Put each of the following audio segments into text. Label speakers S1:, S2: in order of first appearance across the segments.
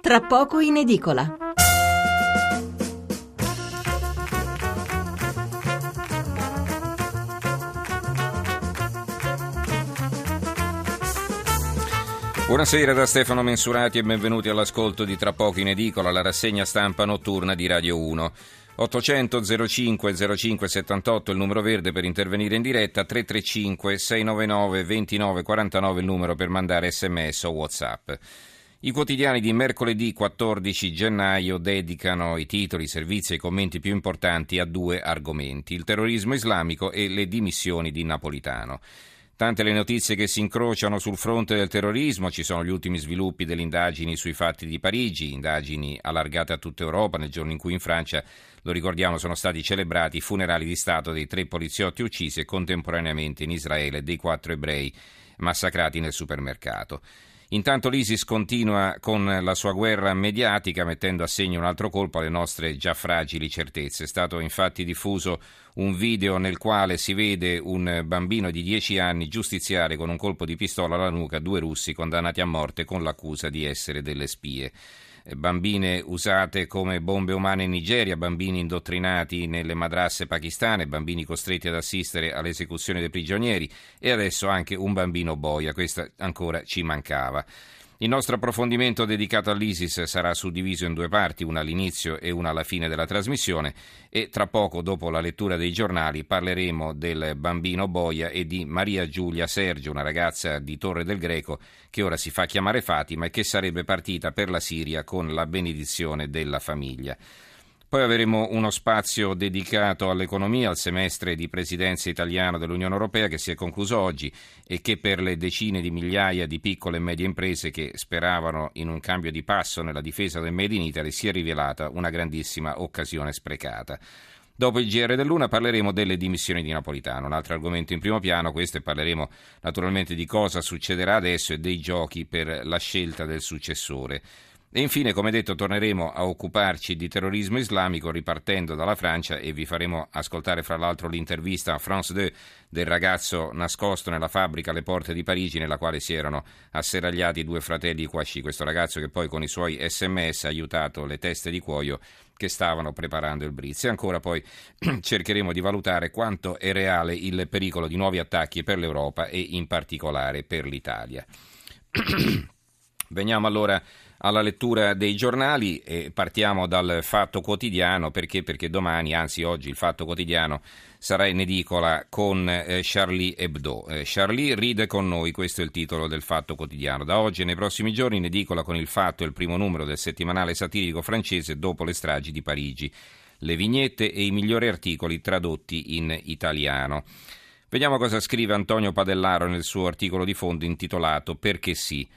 S1: Tra poco in edicola.
S2: Buonasera da Stefano Mensurati e benvenuti all'ascolto di Tra poco in edicola, la rassegna stampa notturna di Radio 1. 800 05 05 78 il numero verde per intervenire in diretta, 335 699 29 49 il numero per mandare sms o whatsapp. I quotidiani di mercoledì 14 gennaio dedicano i titoli, i servizi e i commenti più importanti a due argomenti, il terrorismo islamico e le dimissioni di Napolitano. Tante le notizie che si incrociano sul fronte del terrorismo, ci sono gli ultimi sviluppi delle indagini sui fatti di Parigi, indagini allargate a tutta Europa nel giorno in cui in Francia, lo ricordiamo, sono stati celebrati i funerali di Stato dei tre poliziotti uccisi e contemporaneamente in Israele dei quattro ebrei massacrati nel supermercato. Intanto l'ISIS continua con la sua guerra mediatica mettendo a segno un altro colpo alle nostre già fragili certezze. È stato infatti diffuso un video nel quale si vede un bambino di 10 anni giustiziare con un colpo di pistola alla nuca due russi condannati a morte con l'accusa di essere delle spie bambine usate come bombe umane in Nigeria, bambini indottrinati nelle madrasse pakistane, bambini costretti ad assistere all'esecuzione dei prigionieri e adesso anche un bambino boia, questa ancora ci mancava. Il nostro approfondimento dedicato all'ISIS sarà suddiviso in due parti, una all'inizio e una alla fine della trasmissione e tra poco, dopo la lettura dei giornali, parleremo del bambino Boia e di Maria Giulia Sergio, una ragazza di Torre del Greco che ora si fa chiamare Fatima e che sarebbe partita per la Siria con la benedizione della famiglia. Poi avremo uno spazio dedicato all'economia, al semestre di presidenza italiano dell'Unione Europea che si è concluso oggi e che per le decine di migliaia di piccole e medie imprese che speravano in un cambio di passo nella difesa del Made in Italy si è rivelata una grandissima occasione sprecata. Dopo il GR dell'Una parleremo delle dimissioni di Napolitano, un altro argomento in primo piano, questo e parleremo naturalmente di cosa succederà adesso e dei giochi per la scelta del successore. E infine, come detto, torneremo a occuparci di terrorismo islamico ripartendo dalla Francia e vi faremo ascoltare fra l'altro l'intervista a France 2 del ragazzo nascosto nella fabbrica alle porte di Parigi nella quale si erano asseragliati due fratelli Quasci, questo ragazzo che poi con i suoi sms ha aiutato le teste di cuoio che stavano preparando il Brizz. E ancora poi cercheremo di valutare quanto è reale il pericolo di nuovi attacchi per l'Europa e in particolare per l'Italia. Veniamo allora alla lettura dei giornali e partiamo dal Fatto Quotidiano perché, perché domani, anzi oggi il Fatto Quotidiano sarà in edicola con eh, Charlie Hebdo. Eh, Charlie ride con noi, questo è il titolo del Fatto Quotidiano. Da oggi e nei prossimi giorni in edicola con il Fatto il primo numero del settimanale satirico francese dopo le stragi di Parigi. Le vignette e i migliori articoli tradotti in italiano. Vediamo cosa scrive Antonio Padellaro nel suo articolo di fondo intitolato Perché sì.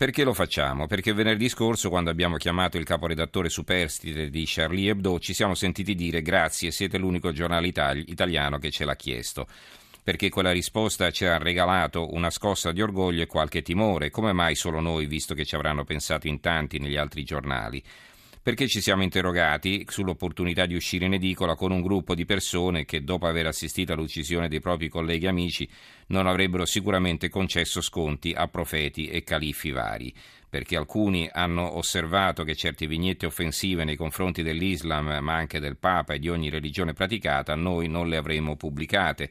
S2: Perché lo facciamo? Perché venerdì scorso, quando abbiamo chiamato il caporedattore superstite di Charlie Hebdo, ci siamo sentiti dire grazie, siete l'unico giornale itali- italiano che ce l'ha chiesto. Perché quella risposta ci ha regalato una scossa di orgoglio e qualche timore. Come mai solo noi, visto che ci avranno pensato in tanti negli altri giornali? Perché ci siamo interrogati sull'opportunità di uscire in edicola con un gruppo di persone che, dopo aver assistito all'uccisione dei propri colleghi amici, non avrebbero sicuramente concesso sconti a profeti e califfi vari. Perché alcuni hanno osservato che certe vignette offensive nei confronti dell'Islam, ma anche del Papa e di ogni religione praticata, noi non le avremmo pubblicate,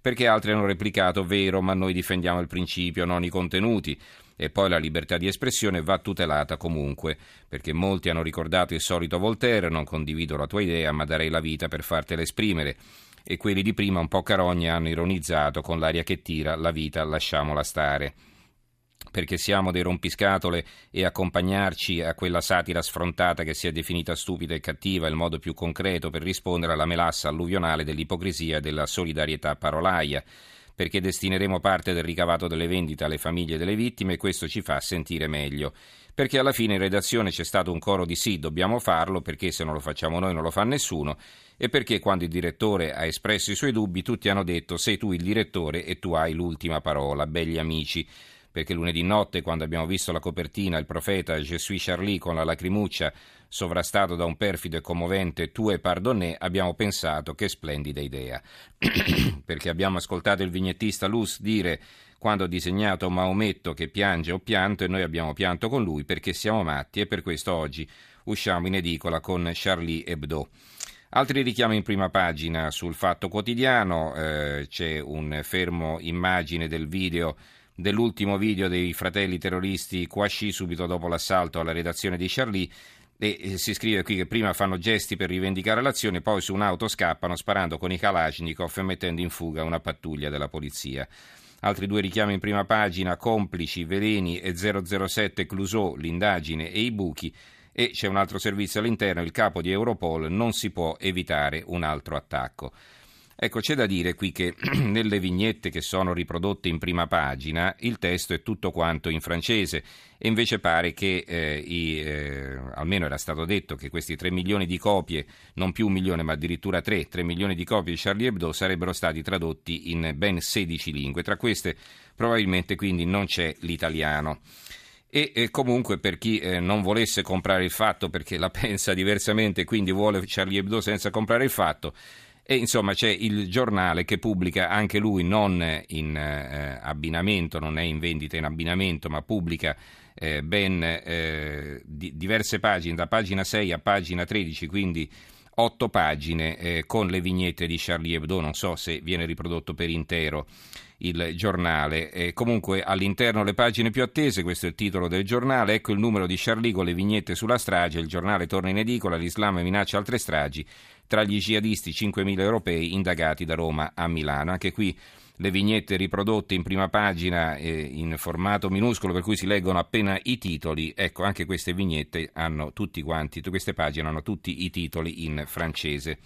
S2: perché altri hanno replicato vero, ma noi difendiamo il principio, non i contenuti e poi la libertà di espressione va tutelata comunque, perché molti hanno ricordato il solito Voltaire, non condivido la tua idea, ma darei la vita per fartela esprimere. E quelli di prima, un po' carogne, hanno ironizzato con l'aria che tira, la vita lasciamola stare perché siamo dei rompiscatole e accompagnarci a quella satira sfrontata che si è definita stupida e cattiva è il modo più concreto per rispondere alla melassa alluvionale dell'ipocrisia e della solidarietà parolaia perché destineremo parte del ricavato delle vendite alle famiglie delle vittime e questo ci fa sentire meglio. Perché alla fine in redazione c'è stato un coro di sì, dobbiamo farlo, perché se non lo facciamo noi non lo fa nessuno, e perché quando il direttore ha espresso i suoi dubbi tutti hanno detto sei tu il direttore e tu hai l'ultima parola, belli amici perché lunedì notte, quando abbiamo visto la copertina, il profeta Je suis Charlie con la lacrimuccia sovrastato da un perfido e commovente Tu e pardonné, abbiamo pensato che splendida idea. perché abbiamo ascoltato il vignettista Luz dire quando ha disegnato Maometto che piange o pianto e noi abbiamo pianto con lui perché siamo matti e per questo oggi usciamo in edicola con Charlie Hebdo. Altri richiami in prima pagina sul Fatto Quotidiano, eh, c'è un fermo immagine del video dell'ultimo video dei fratelli terroristi Kouachi subito dopo l'assalto alla redazione di Charlie e eh, si scrive qui che prima fanno gesti per rivendicare l'azione, poi su un'auto scappano sparando con i Kalashnikov e mettendo in fuga una pattuglia della polizia. Altri due richiami in prima pagina, complici, veleni e 007 Clouseau, l'indagine e i buchi e c'è un altro servizio all'interno, il capo di Europol, non si può evitare un altro attacco. Ecco, c'è da dire qui che nelle vignette che sono riprodotte in prima pagina il testo è tutto quanto in francese e invece pare che, eh, i, eh, almeno era stato detto, che questi 3 milioni di copie, non più un milione ma addirittura 3, 3 milioni di copie di Charlie Hebdo sarebbero stati tradotti in ben 16 lingue. Tra queste probabilmente quindi non c'è l'italiano. E, e, comunque per chi eh, non volesse comprare il fatto perché la pensa diversamente, quindi vuole Charlie Hebdo senza comprare il fatto, e insomma c'è il giornale che pubblica anche lui non in eh, abbinamento, non è in vendita in abbinamento, ma pubblica eh, ben eh, di, diverse pagine, da pagina 6 a pagina 13, quindi otto pagine eh, con le vignette di Charlie Hebdo, non so se viene riprodotto per intero il giornale. E comunque all'interno le pagine più attese, questo è il titolo del giornale, ecco il numero di Charlie con le vignette sulla strage, il giornale torna in edicola, l'Islam minaccia altre stragi, tra gli jihadisti 5.000 europei indagati da Roma a Milano. Anche qui le vignette riprodotte in prima pagina eh, in formato minuscolo per cui si leggono appena i titoli, ecco anche queste vignette hanno tutti quanti, queste pagine hanno tutti i titoli in francese.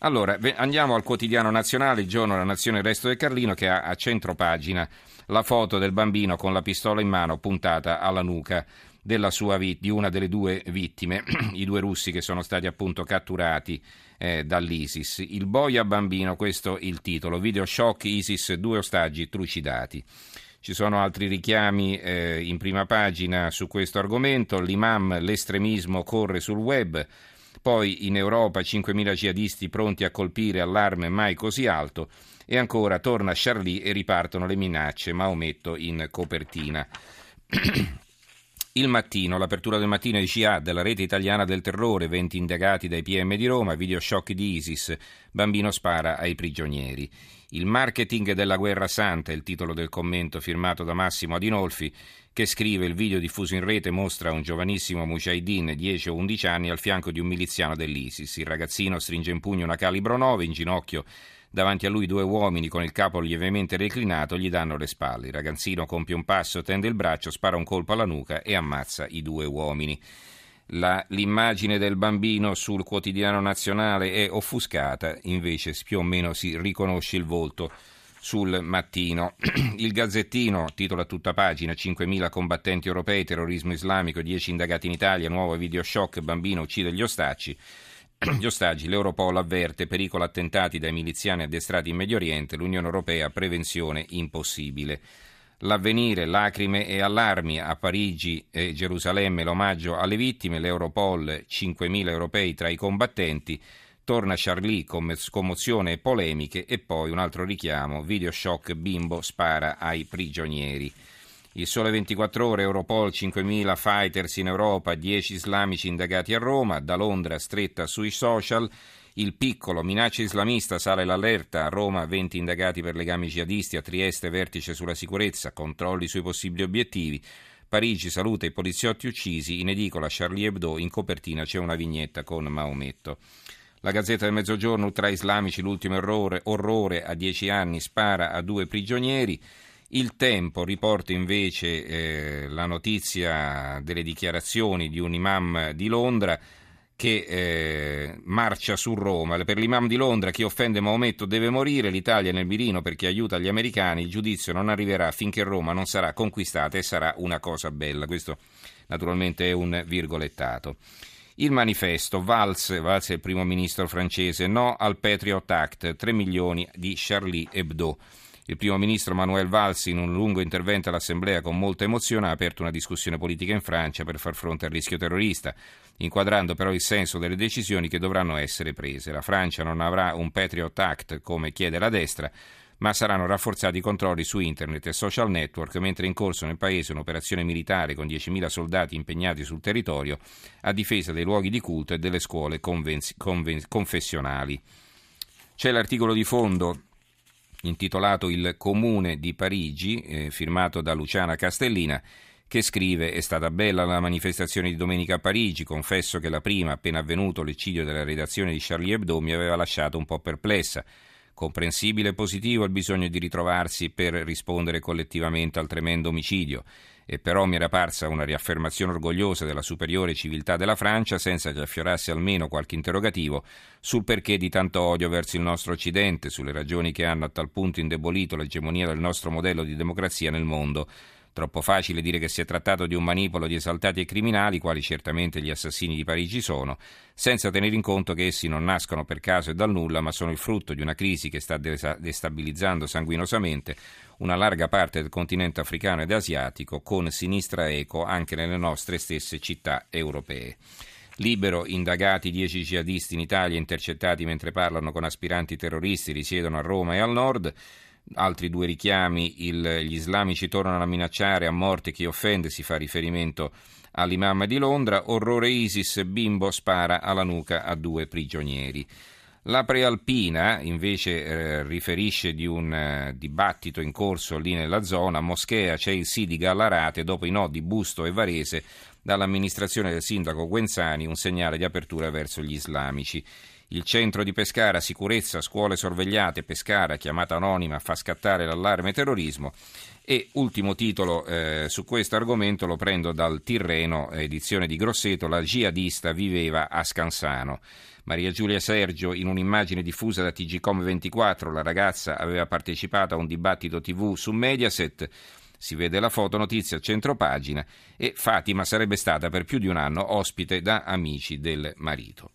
S2: Allora, andiamo al quotidiano nazionale, il giorno della nazione, il resto del Carlino, che ha a centro pagina la foto del bambino con la pistola in mano puntata alla nuca sua, di una delle due vittime, i due russi che sono stati appunto catturati eh, dall'ISIS. Il boia bambino, questo è il titolo, video shock ISIS, due ostaggi trucidati. Ci sono altri richiami eh, in prima pagina su questo argomento, l'imam, l'estremismo corre sul web, poi in Europa 5.000 jihadisti pronti a colpire allarme mai così alto e ancora torna Charlie e ripartono le minacce, Maometto in copertina. Il mattino, l'apertura del mattino di CA della rete italiana del terrore, 20 indagati dai PM di Roma, video shock di ISIS, bambino spara ai prigionieri. Il marketing della guerra santa il titolo del commento firmato da Massimo Adinolfi, che scrive il video diffuso in rete mostra un giovanissimo Mujahideen 10 o 11 anni al fianco di un miliziano dell'ISIS. Il ragazzino stringe in pugno una calibro 9 in ginocchio Davanti a lui due uomini con il capo lievemente reclinato gli danno le spalle. Il ragazzino compie un passo, tende il braccio, spara un colpo alla nuca e ammazza i due uomini. La, l'immagine del bambino sul quotidiano nazionale è offuscata, invece più o meno si riconosce il volto sul mattino. Il Gazzettino titola tutta pagina 5.000 combattenti europei, terrorismo islamico, 10 indagati in Italia, nuovo video shock, bambino uccide gli ostacci. Gli ostaggi, l'Europol avverte pericolo attentati dai miliziani addestrati in Medio Oriente, l'Unione Europea prevenzione impossibile. L'avvenire, lacrime e allarmi a Parigi e Gerusalemme, l'omaggio alle vittime, l'Europol, 5.000 europei tra i combattenti, torna Charlie, commozione e polemiche e poi un altro richiamo, video shock, bimbo spara ai prigionieri. Il Sole 24 Ore, Europol, 5.000 fighters in Europa, 10 islamici indagati a Roma, da Londra stretta sui social. Il piccolo, minaccia islamista, sale l'allerta. A Roma 20 indagati per legami jihadisti, a Trieste vertice sulla sicurezza, controlli sui possibili obiettivi. Parigi, salute e poliziotti uccisi. In edicola Charlie Hebdo, in copertina c'è una vignetta con Maometto. La Gazzetta del Mezzogiorno, tra islamici, l'ultimo errore, orrore, a 10 anni spara a due prigionieri. Il Tempo riporta invece eh, la notizia delle dichiarazioni di un imam di Londra che eh, marcia su Roma. Per l'imam di Londra chi offende Maometto deve morire, l'Italia nel mirino per chi aiuta gli americani, il giudizio non arriverà finché Roma non sarà conquistata e sarà una cosa bella. Questo naturalmente è un virgolettato. Il manifesto, Valls, Valls è il primo ministro francese, no al Patriot Act, 3 milioni di Charlie Hebdo. Il primo ministro Manuel Valls, in un lungo intervento all'Assemblea con molta emozione, ha aperto una discussione politica in Francia per far fronte al rischio terrorista, inquadrando però il senso delle decisioni che dovranno essere prese. La Francia non avrà un Patriot Act come chiede la destra, ma saranno rafforzati i controlli su internet e social network, mentre è in corso nel paese un'operazione militare con 10.000 soldati impegnati sul territorio a difesa dei luoghi di culto e delle scuole convenz- conven- confessionali. C'è l'articolo di fondo intitolato Il Comune di Parigi, eh, firmato da Luciana Castellina, che scrive è stata bella la manifestazione di domenica a Parigi, confesso che la prima, appena avvenuto l'eccidio della redazione di Charlie Hebdo, mi aveva lasciato un po' perplessa. Comprensibile e positivo il bisogno di ritrovarsi per rispondere collettivamente al tremendo omicidio, e però mi era parsa una riaffermazione orgogliosa della superiore civiltà della Francia senza che affiorasse almeno qualche interrogativo sul perché di tanto odio verso il nostro Occidente, sulle ragioni che hanno a tal punto indebolito l'egemonia del nostro modello di democrazia nel mondo. Troppo facile dire che si è trattato di un manipolo di esaltati e criminali, quali certamente gli assassini di Parigi sono, senza tenere in conto che essi non nascono per caso e dal nulla, ma sono il frutto di una crisi che sta destabilizzando sanguinosamente una larga parte del continente africano ed asiatico, con sinistra eco anche nelle nostre stesse città europee. Libero, indagati dieci jihadisti in Italia intercettati mentre parlano con aspiranti terroristi, risiedono a Roma e al nord. Altri due richiami, il, gli islamici tornano a minacciare a morte chi offende, si fa riferimento all'imam di Londra, orrore ISIS, bimbo spara alla nuca a due prigionieri. La Prealpina invece eh, riferisce di un eh, dibattito in corso lì nella zona, Moschea c'è il sì di Gallarate dopo i no di Busto e Varese dall'amministrazione del sindaco Guenzani, un segnale di apertura verso gli islamici. Il centro di Pescara, sicurezza, scuole sorvegliate, Pescara, chiamata anonima, fa scattare l'allarme terrorismo. E ultimo titolo eh, su questo argomento lo prendo dal Tirreno, edizione di Grosseto, la jihadista viveva a Scansano. Maria Giulia Sergio, in un'immagine diffusa da TGCOM 24, la ragazza aveva partecipato a un dibattito TV su Mediaset. Si vede la foto notizia a centro pagina e Fatima sarebbe stata per più di un anno ospite da amici del marito.